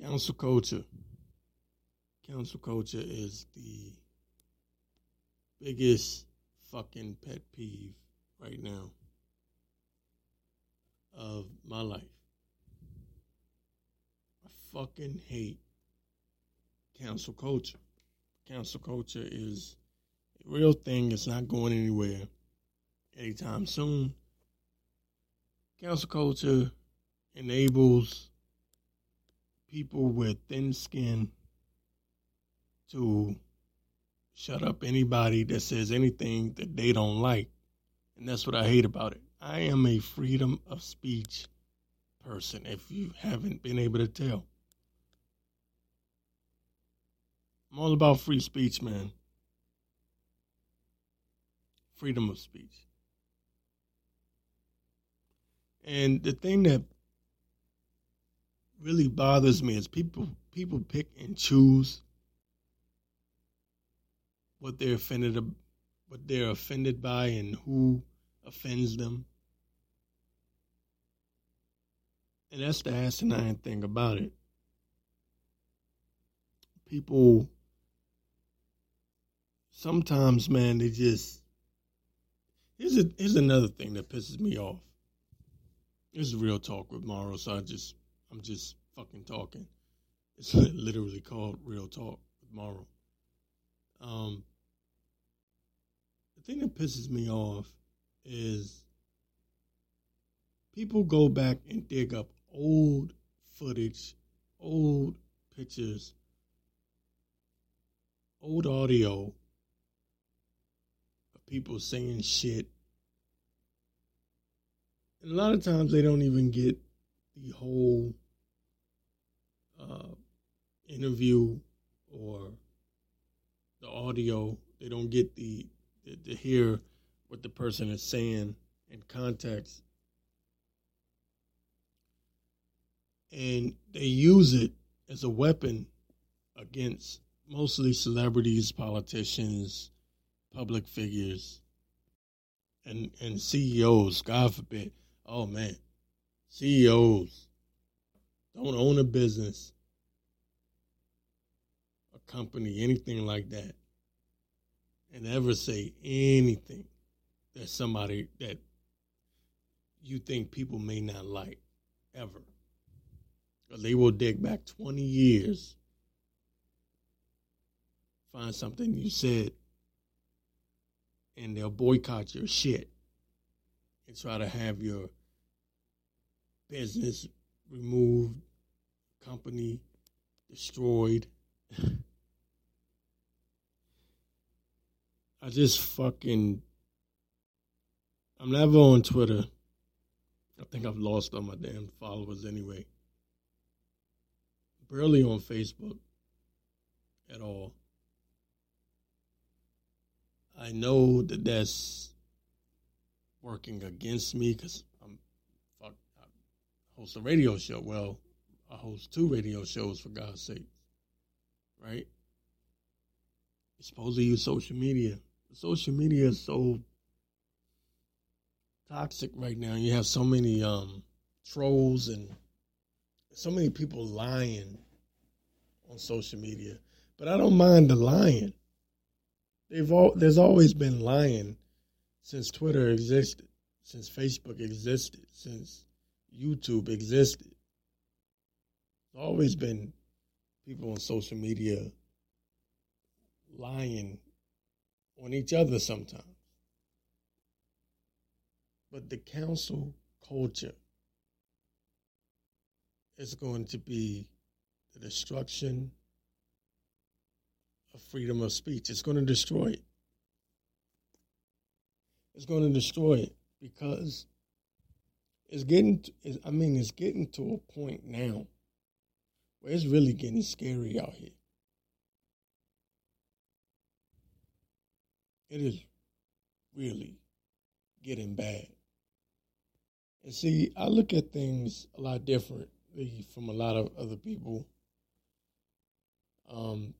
Cancel culture. Cancel culture is the biggest fucking pet peeve right now of my life. I fucking hate cancel culture. Cancel culture is a real thing. It's not going anywhere anytime soon. Cancel culture enables people with thin skin to shut up anybody that says anything that they don't like. And that's what I hate about it. I am a freedom of speech person, if you haven't been able to tell. I'm all about free speech, man. Freedom of speech. And the thing that really bothers me is people people pick and choose what they're offended what they're offended by and who offends them. And that's the asinine thing about it. People sometimes, man, they just here's a, here's another thing that pisses me off. This is real talk with Morrow, so I just I'm just fucking talking. It's literally called real talk with Morrow. Um, the thing that pisses me off is people go back and dig up old footage, old pictures, old audio of people saying shit. And a lot of times they don't even get the whole uh, interview or the audio. They don't get the, the to hear what the person is saying in context. And they use it as a weapon against mostly celebrities, politicians, public figures, and, and CEOs, God forbid. Oh man, CEOs don't own a business, a company, anything like that, and ever say anything that somebody that you think people may not like ever. They will dig back 20 years, find something you said, and they'll boycott your shit and try to have your business removed, company destroyed. I just fucking I'm never on Twitter. I think I've lost all my damn followers anyway. Barely on Facebook at all. I know that that's working against me because host a radio show. Well, I host two radio shows for God's sake, right? You're supposed to use social media. Social media is so toxic right now. You have so many um, trolls and so many people lying on social media. But I don't mind the lying. They've all, there's always been lying since Twitter existed, since Facebook existed, since YouTube existed. There's always been people on social media lying on each other sometimes. But the cancel culture is going to be the destruction of freedom of speech. It's going to destroy it. It's going to destroy it because it's getting, to, I mean, it's getting to a point now where it's really getting scary out here. It is really getting bad. And see, I look at things a lot differently from a lot of other people. Um,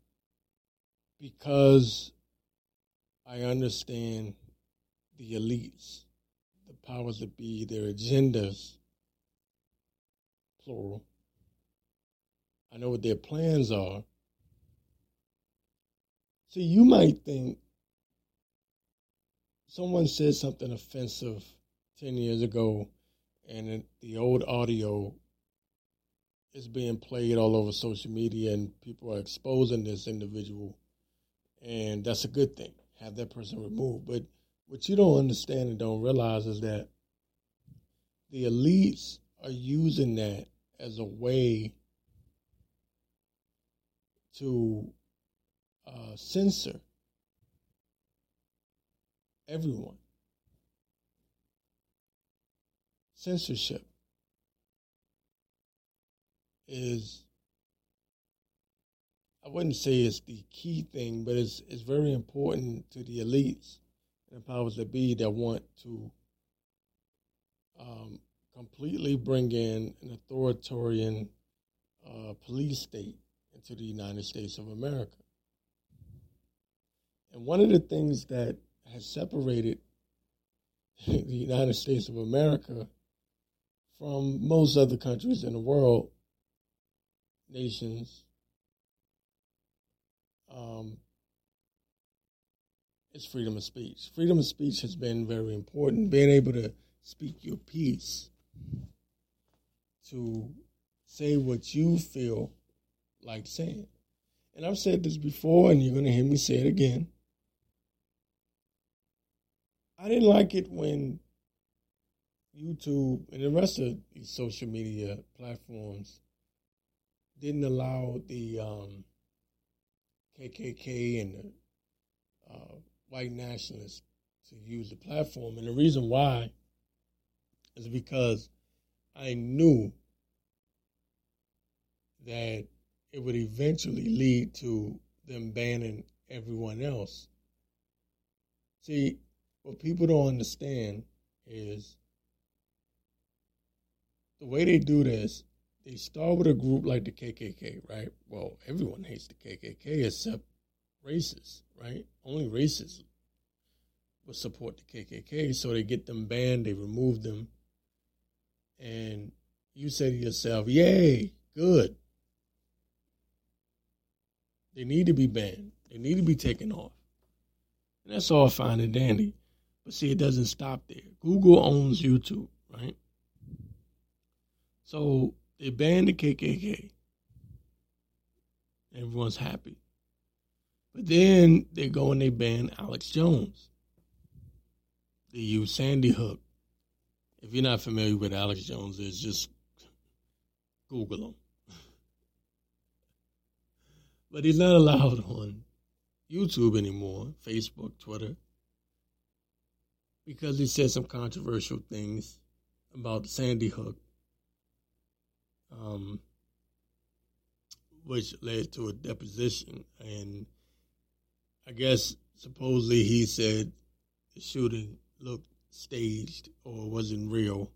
because I understand the elites, powers that be, their agendas, plural. I know what their plans are. See, you might think someone said something offensive 10 years ago, and the old audio is being played all over social media, and people are exposing this individual, and that's a good thing. Have that person removed. But what you don't understand and don't realize is that the elites are using that as a way to uh, censor everyone. Censorship is, I wouldn't say it's the key thing, but it's, it's very important to the elites and the powers that be that want to um, completely bring in an authoritarian uh, police state into the United States of America. And one of the things that has separated the United States of America from most other countries in the world, nations, um, is freedom of speech. Freedom of speech has been very important. Being able to speak your piece, to say what you feel like saying. And I've said this before, and you're going to hear me say it again. I didn't like it when YouTube and the rest of these social media platforms didn't allow the um, KKK and the uh, white nationalists to use the platform. And the reason why is because I knew that it would eventually lead to them banning everyone else. See, what people don't understand is the way they do this, they start with a group like the KKK, right? Well, everyone hates the KKK except racists, right? Only racism would support the KKK, so they get them banned, they remove them, and you say to yourself, "Yay, good." They need to be banned. They need to be taken off. And that's all fine and dandy. But see, it doesn't stop there. Google owns YouTube, right? So they banned the KKK. Everyone's happy. But then they go and they ban Alex Jones. They use Sandy Hook. If you're not familiar with Alex Jones, is just Google him. but he's not allowed on YouTube anymore, Facebook, Twitter because he said some controversial things about Sandy Hook, um, which led to a deposition. And I guess supposedly he said the shooting looked staged or wasn't real.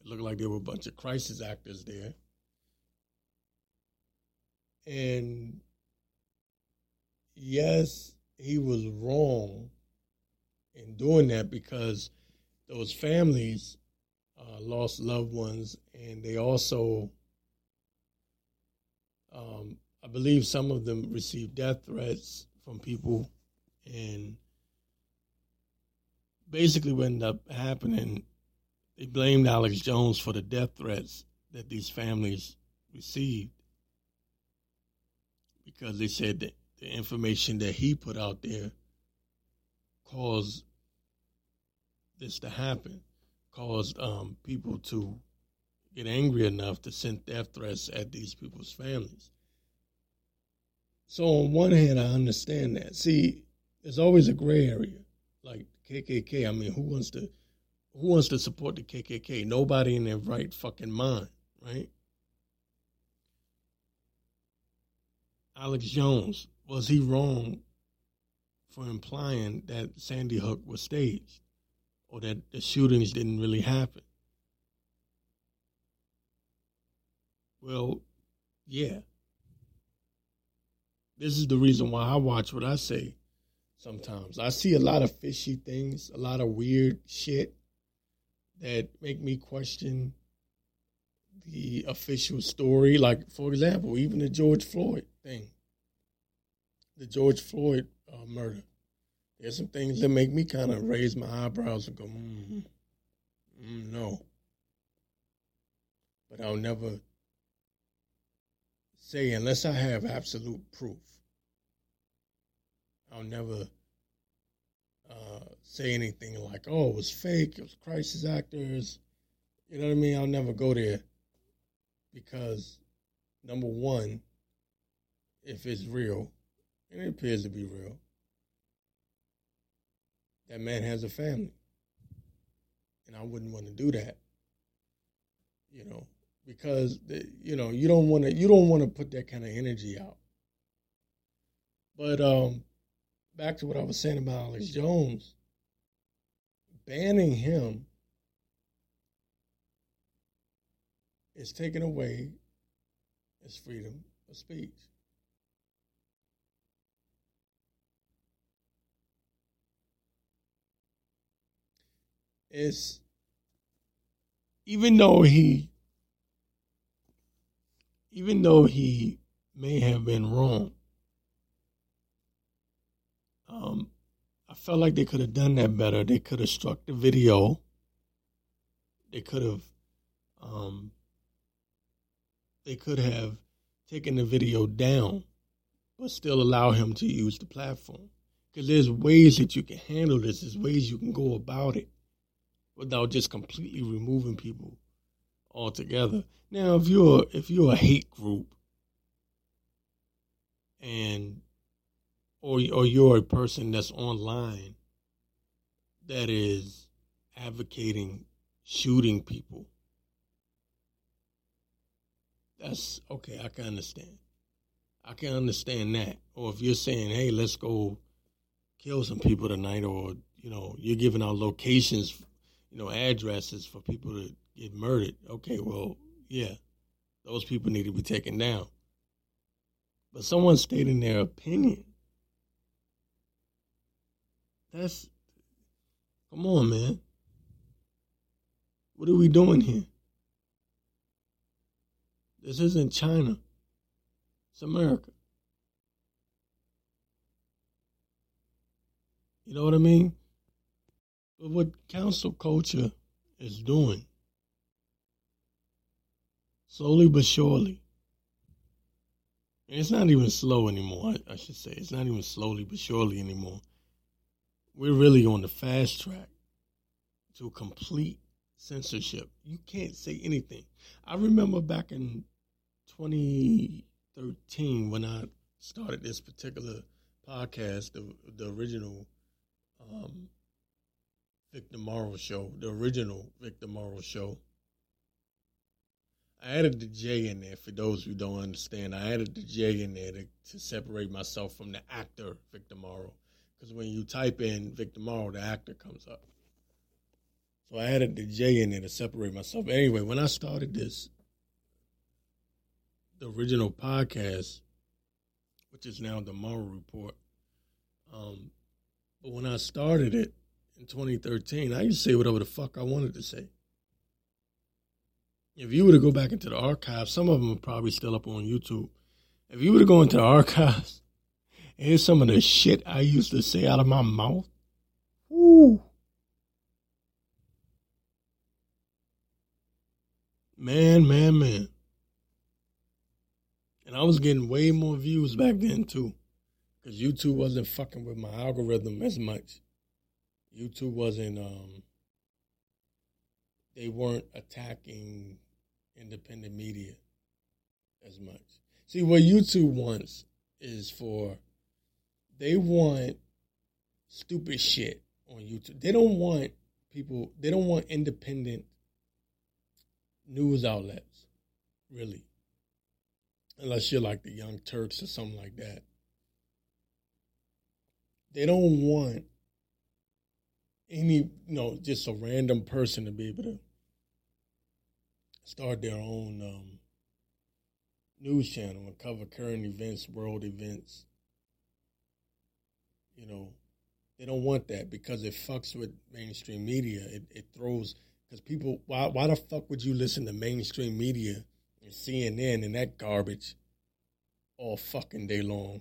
It looked like there were a bunch of crisis actors there. And yes, he was wrong in doing that because those families uh, lost loved ones, and they also, um, I believe, some of them received death threats from people, and basically, what ended up happening, they blamed Alex Jones for the death threats that these families received because they said that the information that he put out there caused this to happen, caused um, people to get angry enough to send death threats at these people's families. So on one hand, I understand that. See, there's always a gray area, like KKK. I mean, who wants to who wants to support the KKK? Nobody in their right fucking mind, right? Alex Jones, was he wrong for implying that Sandy Hook was staged or that the shootings didn't really happen. Well, yeah. This is the reason why I watch what I say sometimes. I see a lot of fishy things, a lot of weird shit that make me question the official story. Like for example, even the George Floyd thing, the George Floyd uh, murder. There's some things that make me kind of raise my eyebrows and go, mm, mm, no. But I'll never say unless I have absolute proof. I'll never uh, say anything like, "Oh, it was fake. It was crisis actors." You know what I mean? I'll never go there because number one, if it's real, and it appears to be real, that man has a family, and I wouldn't want to do that. You know, because you know you don't want to you don't want to put that kind of energy out. But um, back to what I was saying about Alex Jones, banning him is taking away his freedom of speech. It's even though he even though he may have been wrong, um, I felt like they could have done that better. They could have struck the video. They could have, um, they could have taken the video down, but still allow him to use the platform. Because there's ways that you can handle this. There's ways you can go about it without just completely removing people altogether. Now, if you're if you're a hate group and or or you're a person that's online that is advocating shooting people, that's okay. I can understand. I can understand that. Or if you're saying, "Hey, let's go kill some people tonight," or you know, you're giving out locations, you know, addresses for people to get murdered. Okay, well, yeah, those people need to be taken down. But someone stating their opinion, that's, come on, man. What are we doing here? This isn't China. It's America. You know what I mean? But what cancel culture is doing slowly but surely. And it's not even slow anymore, I, I should say. It's not even slowly but surely anymore. We're really on the fast track to complete censorship. You can't say anything. I remember back in 2013 when I started this particular podcast, the the original um, Victor Morrow show, the original Victor Morrow show. I added the J in there for those who don't understand. I added the J in there to, to separate myself from the actor Victor Morrow. Because when you type in Victor Morrow, the actor comes up. So I added the J in there to separate myself. Anyway, when I started this, the original podcast, which is now the Morrow Report, um, but when I started it in 2013, I used to say whatever the fuck I wanted to say if you were to go back into the archives, some of them are probably still up on YouTube. If you were to go into the archives, here's some of the shit I used to say out of my mouth. Woo. Man, man, man. And I was getting way more views back then too. Because YouTube wasn't fucking with my algorithm as much. YouTube wasn't um they weren't attacking independent media as much. See, what YouTube wants is for they want stupid shit on YouTube. They don't want people, they don't want independent news outlets, really. Unless you're like the Young Turks or something like that. They don't want any, you know, just a random person to be able to start their own um, news channel and cover current events, world events. You know, they don't want that because it fucks with mainstream media. It, it throws Because people, why why the fuck would you listen to mainstream media and CNN and that garbage all fucking day long?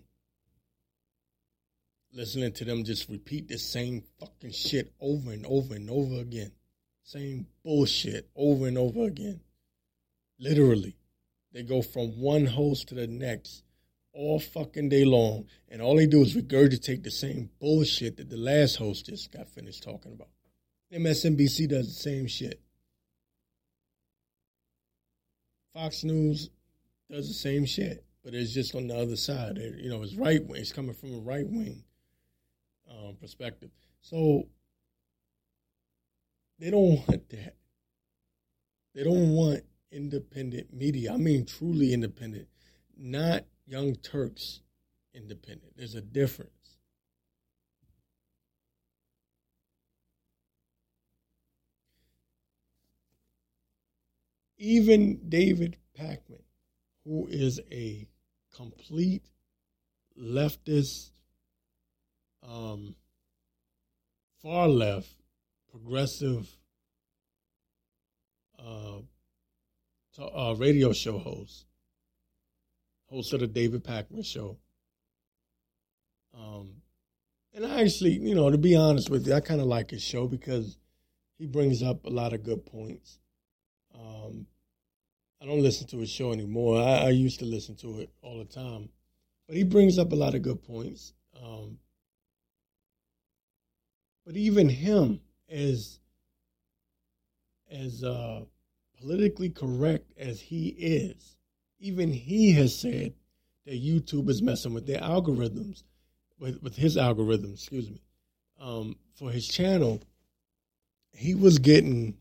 Listening to them just repeat the same fucking shit over and over and over again. Same bullshit over and over again. Literally. They go from one host to the next all fucking day long, and all they do is regurgitate the same bullshit that the last host just got finished talking about. MSNBC does the same shit. Fox News does the same shit, but it's just on the other side. It, you know, it's right wing. It's coming from a right wing um, perspective. So they don't want that. They don't want independent media. I mean, truly independent, not Young Turks independent. There's a difference. Even David Pakman, who is a complete leftist, um, far left, progressive uh, uh, radio show host, host of the David Pakman Show. Um, and I actually, you know, to be honest with you, I kind of like his show because he brings up a lot of good points. Um, I don't listen to his show anymore. I, I, used to listen to it all the time, but he brings up a lot of good points. Um, but even him, as as uh, politically correct as he is, even he has said that YouTube is messing with their algorithms, with, with his algorithms, excuse me, um, for his channel. He was getting,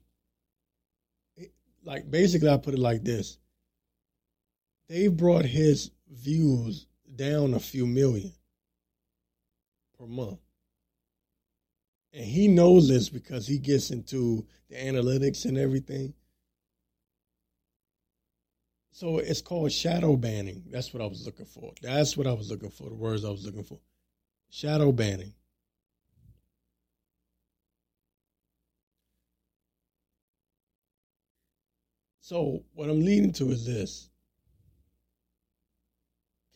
like, basically, I put it like this they brought his views down a few million per month. And he knows this because he gets into the analytics and everything. So it's called shadow banning. That's what I was looking for. That's what I was looking for. The words I was looking for. Shadow banning. So what I'm leading to is this.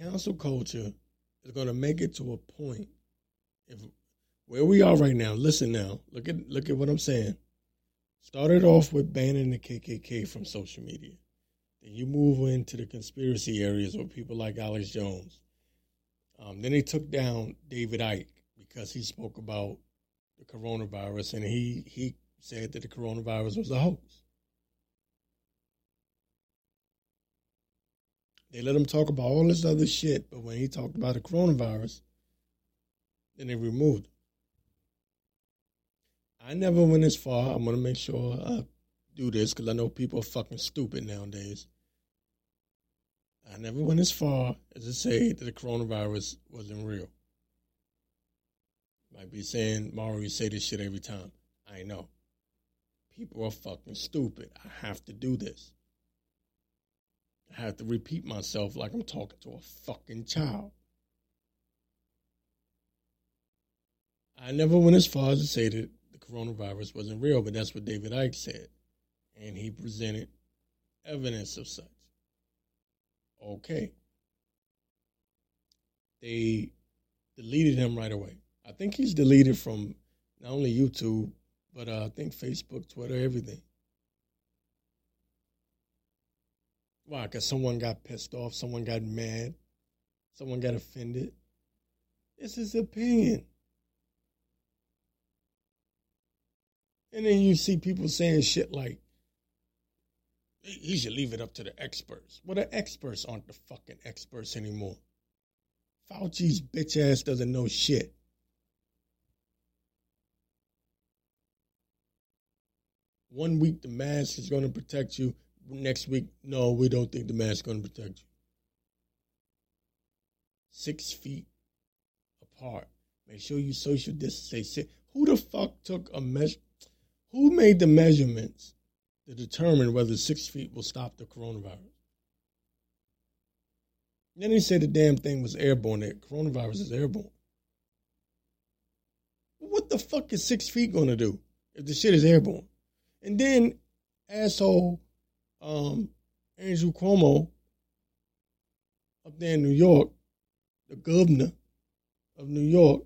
Cancel culture is going to make it to a point if where we are right now. Listen now. Look at look at what I'm saying. Started off with banning the KKK from social media. Then you move into the conspiracy areas with people like Alex Jones. Um, then they took down David Icke because he spoke about the coronavirus and he, he said that the coronavirus was a hoax. They let him talk about all this other shit, but when he talked about the coronavirus, then they removed him. I never went as far. I'm going to make sure I do this because I know people are fucking stupid nowadays. I never went as far as to say that the coronavirus wasn't real. Might be saying Mario, you say this shit every time. I know. People are fucking stupid. I have to do this. I have to repeat myself like I'm talking to a fucking child. I never went as far as to say that the coronavirus wasn't real, but that's what David Icke said. And he presented evidence of such. Okay. They deleted him right away. I think he's deleted from not only YouTube, but uh, I think Facebook, Twitter, everything. Why? Because someone got pissed off, someone got mad, someone got offended. It's his opinion. And then you see people saying shit like, he should leave it up to the experts. Well, the experts aren't the fucking experts anymore. Fauci's bitch ass doesn't know shit. One week the mask is going to protect you. Next week, no, we don't think the mask is going to protect you. Six feet apart. Make sure you social distance. Who the fuck took a measure? Who made the measurements to determine whether six feet will stop the coronavirus. then they said the damn thing was airborne. That coronavirus is airborne. What the fuck is six feet to do if the shit is airborne? And then asshole um, Andrew Cuomo up there in New York, the governor of New York,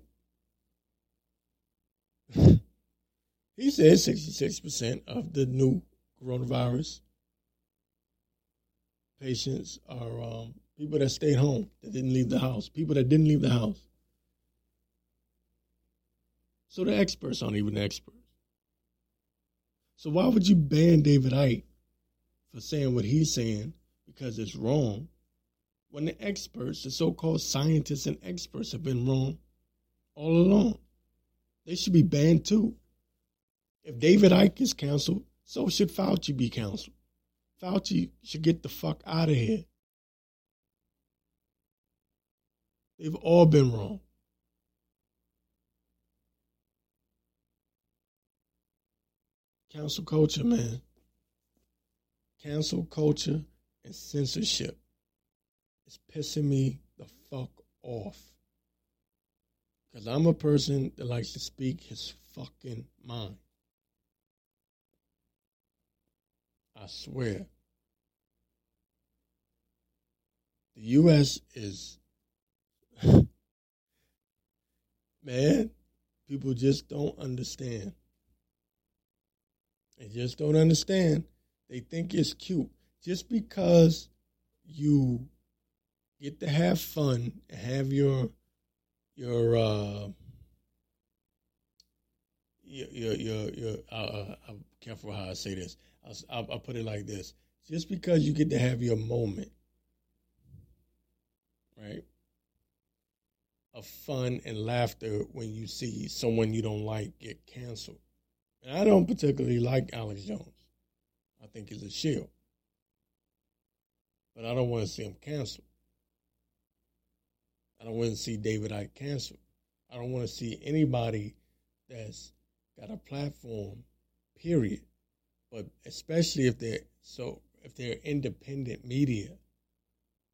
he said 66% of the new coronavirus patients are um, people that stayed home, that didn't leave the house, people that didn't leave the house. So the experts aren't even experts. So why would you ban David Icke for saying what he's saying because it's wrong when the experts, the so called scientists and experts, have been wrong all along? They should be banned too. If David Icke is canceled, so should Fauci be canceled. Fauci should get the fuck out of here. They've all been wrong. Cancel culture, man. Cancel culture and censorship. is pissing me the fuck off. Because I'm a person that likes to speak his fucking mind. I swear. The U.S. is. Man, people just don't understand. They just don't understand. They think it's cute. Just because you get to have fun and have your your uh your your your, your uh, uh, I'm careful how I say this. I'll, I'll put it like this: just because you get to have your moment, right, of fun and laughter when you see someone you don't like get canceled. And I don't particularly like Alex Jones. I think he's a shield, but I don't want to see him canceled. I don't want to see David Icke canceled. I don't want to see anybody that's got a platform, period, but especially if they're so if they're independent media,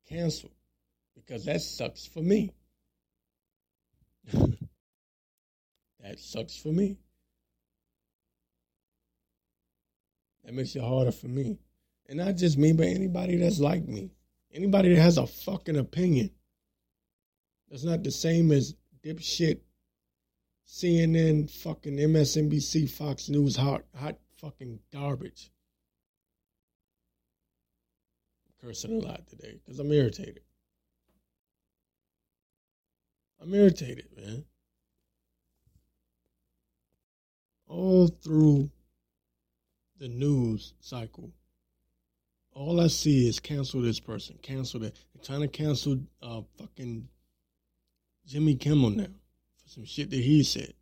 cancel because that sucks for me. that sucks for me. That makes it harder for me. And not just me, but anybody that's like me. Anybody that has a fucking opinion. That's not the same as dipshit CNN, fucking MSNBC, Fox News, hot, hot fucking garbage. I'm cursing a lot today because I'm irritated. I'm irritated, man. All through the news cycle, all I see is cancel this person, cancel that. They're trying to cancel uh, fucking Jimmy Kimmel now for some shit that he said.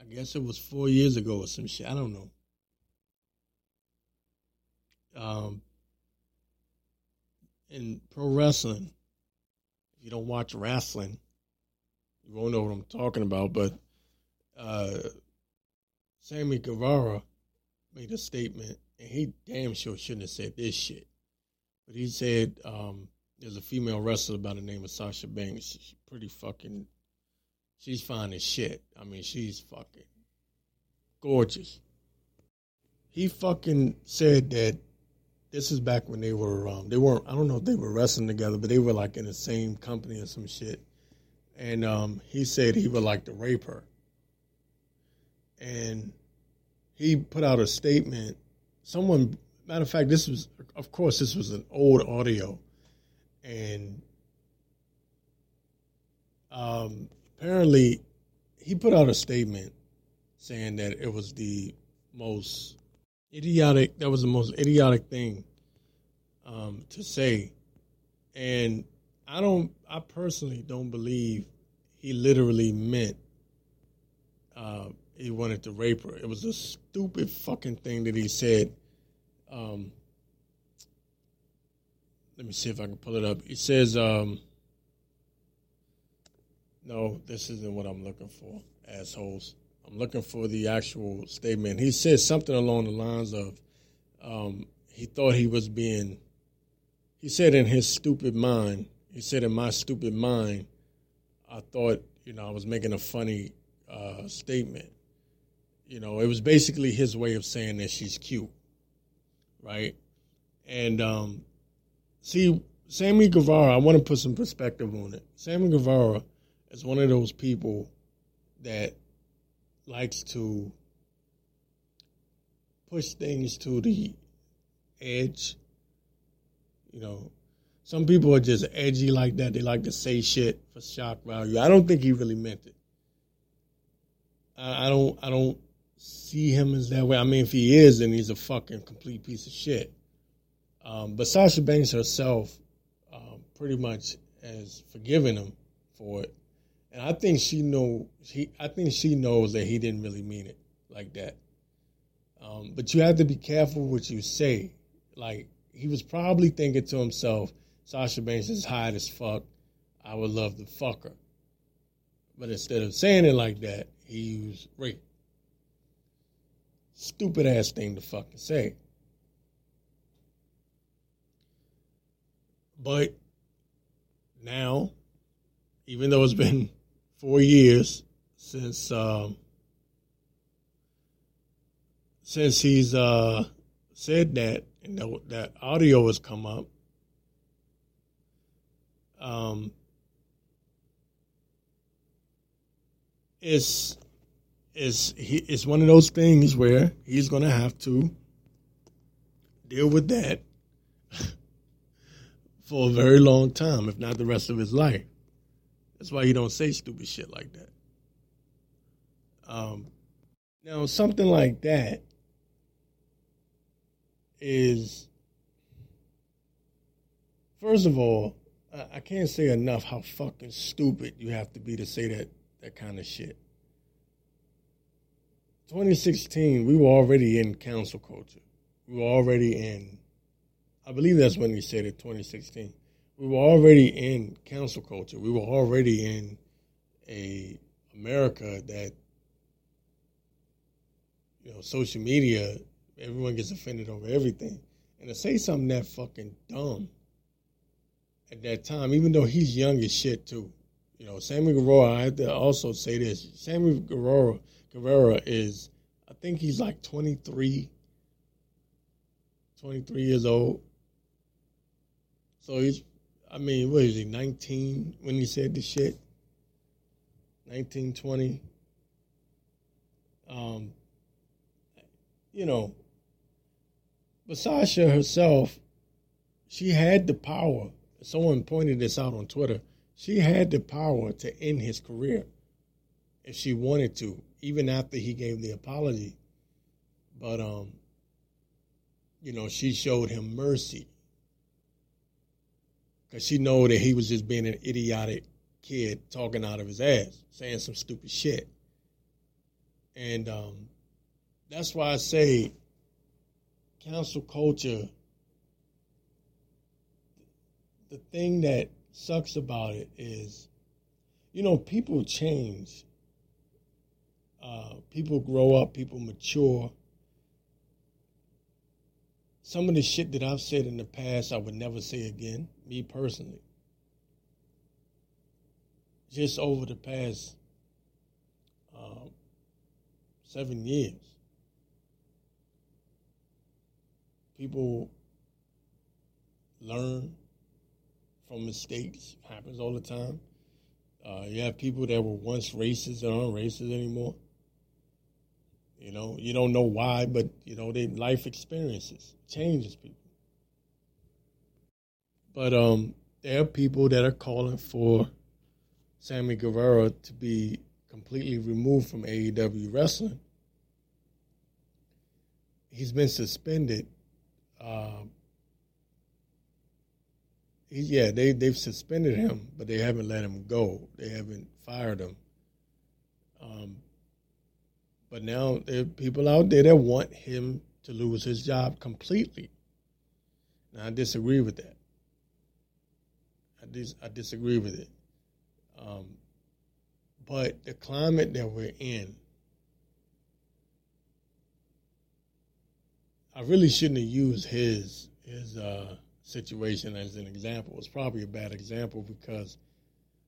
I guess it was four years ago or some shit. I don't know. Um, in pro wrestling, if you don't watch wrestling, you won't know what I'm talking about. But uh, Sammy Guevara made a statement, and he damn sure shouldn't have said this shit. But he said um, there's a female wrestler by the name of Sasha Banks. She's pretty fucking She's fine as shit. I mean, she's fucking gorgeous. He fucking said that this is back when they were um, they weren't I don't know if they were wrestling together, but they were like in the same company or some shit. And um, he said he would like to rape her. And he put out a statement. Someone matter of fact, this was of course this was an old audio. And um, apparently he put out a statement saying that it was the most idiotic that was the most idiotic thing um, to say. And i don't i personally don't believe he literally meant uh, he wanted to rape her. It was a stupid fucking thing that he said. Um, let me see if i can pull it up. He says um, no, this isn't what I'm looking for, assholes. I'm looking for the actual statement. He said something along the lines of um, he thought he was being, he said in his stupid mind, he said in my stupid mind, I thought, you know, I was making a funny uh, statement. You know, it was basically his way of saying that she's cute, right? And um, see, Sammy Guevara, I want to put some perspective on it. Sammy Guevara is one of those people that likes to push things to the edge. You know, some people are just edgy like that. They like to say shit for shock value. I don't think he really meant it. I, I don't. I don't see him as that way. I mean, if he is, then he's a fucking complete piece of shit. Um, but Sasha Banks herself um, pretty much has forgiven him for it, and I think she know he. I think she knows that he didn't really mean it like that. Um, but you have to be careful what you say. Like he was probably thinking to himself, Sasha Banks is hot as fuck. I would love to fuck her. But instead of saying it like that, he used rape. Stupid ass thing to fucking say. But now, even though it's been four years since um, since he's uh, said that and that audio has come up, um, it's it's he, it's one of those things where he's going to have to deal with that for a very long time, if not the rest of his life. That's why he don't say stupid shit like that. Um, now, something like that is, first of all, I, I can't say enough how fucking stupid you have to be to say that that kind of shit. 2016, we were already in cancel culture. We were already in, I believe that's when he said it, 2016. We were already in cancel culture. We were already in a America that, you know, social media, everyone gets offended over everything. And to say something that fucking dumb at that time, even though he's young as shit too. You know, Sammy Guevara, I have to also say this. Sammy Guevara Guevara is, I think he's like 23, 23 years old. So he's, I mean, what is he, 19 when he said the shit? 19, 20. Um, you know, but Sasha herself, she had the power. Someone pointed this out on Twitter. She had the power to end his career if she wanted to even after he gave the apology. But um, you know, she showed him mercy because she know that he was just being an idiotic kid talking out of his ass, saying some stupid shit, and um, that's why I say cancel culture. The thing that sucks about it is, you know, people change uh, people grow up, people mature. Some of the shit that I've said in the past, I would never say again, me personally. Just over the past uh, seven years, people learn from mistakes. Happens all the time. Uh, you have people that were once racist that aren't racist anymore. You know, you don't know why, but you know, they life experiences changes people. But um, there are people that are calling for Sammy Guevara to be completely removed from AEW wrestling. He's been suspended. Uh, he, yeah, they they've suspended him, but they haven't let him go. They haven't fired him. Um, but now there are people out there that want him to lose his job completely. Now I disagree with that. I dis- I disagree with it. Um, but the climate that we're in, I really shouldn't have used his his uh, situation as an example. It's probably a bad example because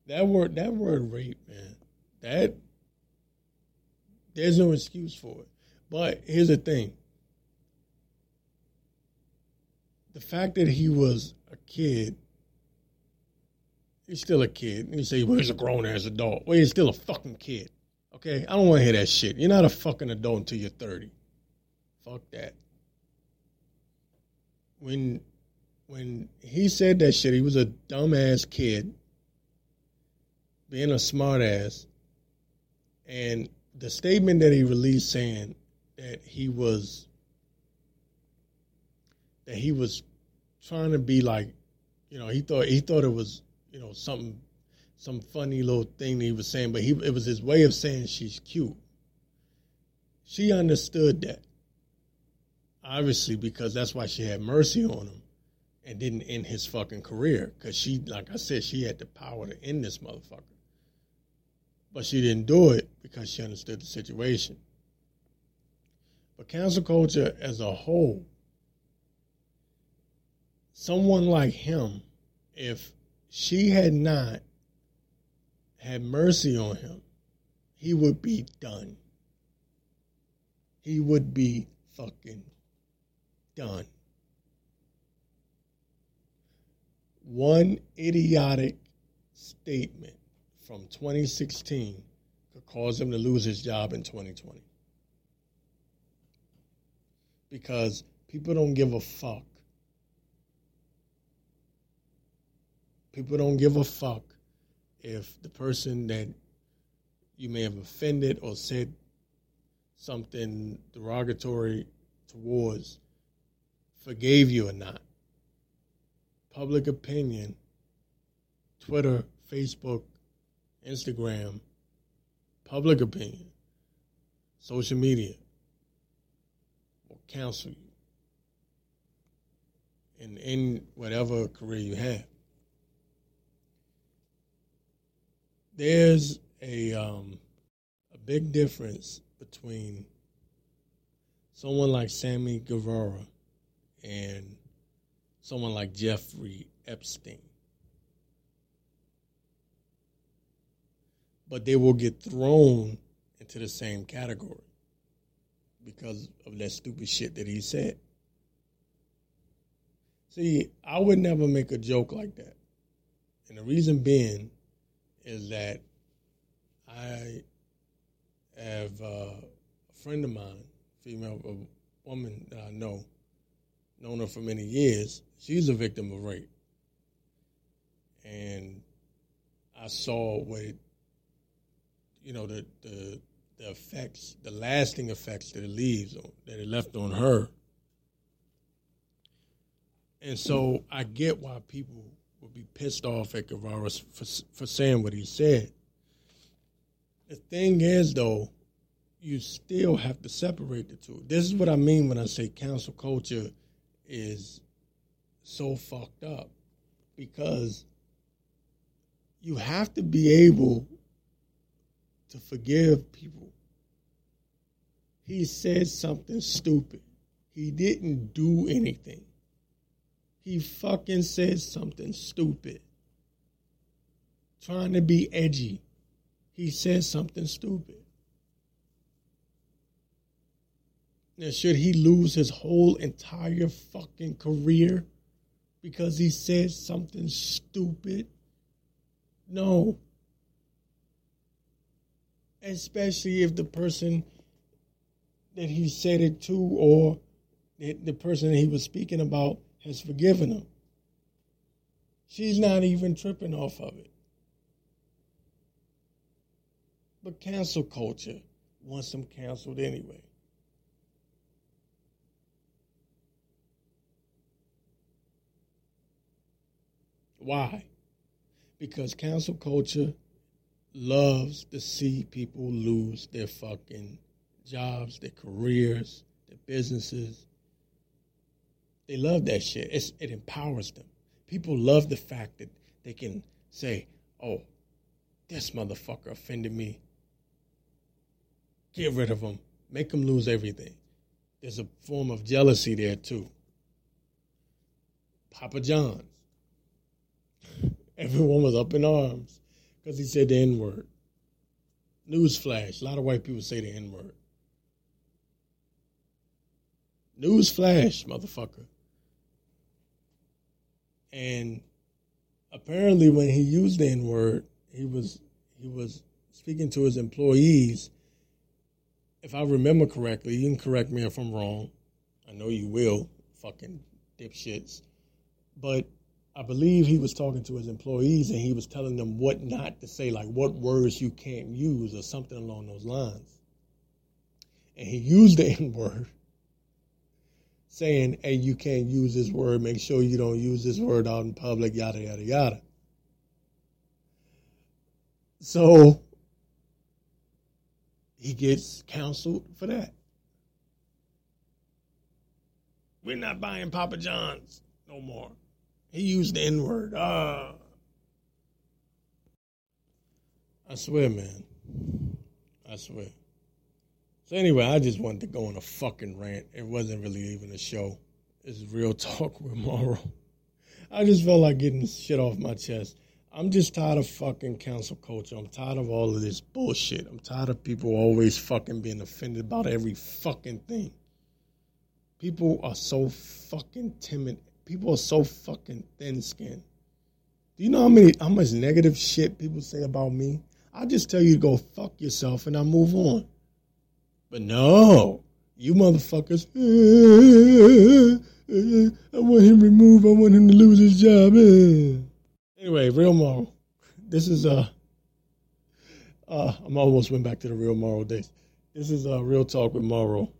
that word that word rape, man, that There's no excuse for it. But here's the thing. The fact that he was a kid, he's still a kid. You say, well, he's a grown ass adult. Well, he's still a fucking kid. Okay? I don't want to hear that shit. You're not a fucking adult until you're 30. Fuck that. When when he said that shit, he was a dumbass kid, being a smartass, and the statement that he released saying that he was that he was trying to be like, you know, he thought he thought it was, you know, something some funny little thing that he was saying, but he it was his way of saying she's cute. She understood that. Obviously, because that's why she had mercy on him and didn't end his fucking career. Because she, like I said, she had the power to end this motherfucker. But she didn't do it because she understood the situation. But cancel culture as a whole, someone like him, if she had not had mercy on him, he would be done. He would be fucking done. One idiotic statement from 2016 could cause him to lose his job in 2020. Because people don't give a fuck. People don't give a fuck if the person that you may have offended or said something derogatory towards forgave you or not. Public opinion, Twitter, Facebook, Instagram, public opinion, social media will counsel you in, in whatever career you have. There's a um, a big difference between someone like Sammy Guevara and someone like Jeffrey Epstein. But they will get thrown into the same category because of that stupid shit that he said. See, I would never make a joke like that. And the reason being is that I have uh, a friend of mine, female, a woman that I know, known her for many years. She's a victim of rape. And I saw what you know, the, the, the effects, the lasting effects that it leaves, on, that it left on her. And so I get why people would be pissed off at Guevara for, for saying what he said. The thing is, though, you still have to separate the two. This is what I mean when I say cancel culture is so fucked up because you have to be able to forgive people. He said something stupid. He didn't do anything. He fucking said something stupid. Trying to be edgy. He said something stupid. Now, should he lose his whole entire fucking career because he said something stupid? No. Especially if the person that he said it to or the person that he was speaking about has forgiven him. She's not even tripping off of it. But cancel culture wants them canceled anyway. Why? Because cancel culture loves to see people lose their fucking jobs, their careers, their businesses. They love that shit. It's, it empowers them. People love the fact that they can say, oh, this motherfucker offended me. Get rid of him. Make him lose everything. There's a form of jealousy there, too. Papa John's everyone was up in arms because he said the N word. Newsflash. A lot of white people say the N word. Newsflash, motherfucker. And apparently when he used the N word, he was he was speaking to his employees. If I remember correctly, you can correct me if I'm wrong. I know you will, fucking dipshits. But I believe he was talking to his employees and he was telling them what not to say, like what words you can't use or something along those lines. And he used the N word, saying, hey, you can't use this word. Make sure you don't use this word out in public, yada, yada, yada. So he gets counseled for that. We're not buying Papa John's no more. He used the N word. Ah. I swear, man. I swear. So anyway, I just wanted to go on a fucking rant. It wasn't really even a show. It's real talk with Morrow. I just felt like getting shit off my chest. I'm just tired of fucking cancel culture. I'm tired of all of this bullshit. I'm tired of people always fucking being offended about every fucking thing. People are so fucking timid people are so fucking thin skinned. Do you know how many how much negative shit people say about me? I just tell you to go fuck yourself and I move on. But no, you motherfuckers. I want him removed. I want him to lose his job. Anyway, real moral. This is uh, uh I'm almost went back to the real moral days. This is uh real talk with moral.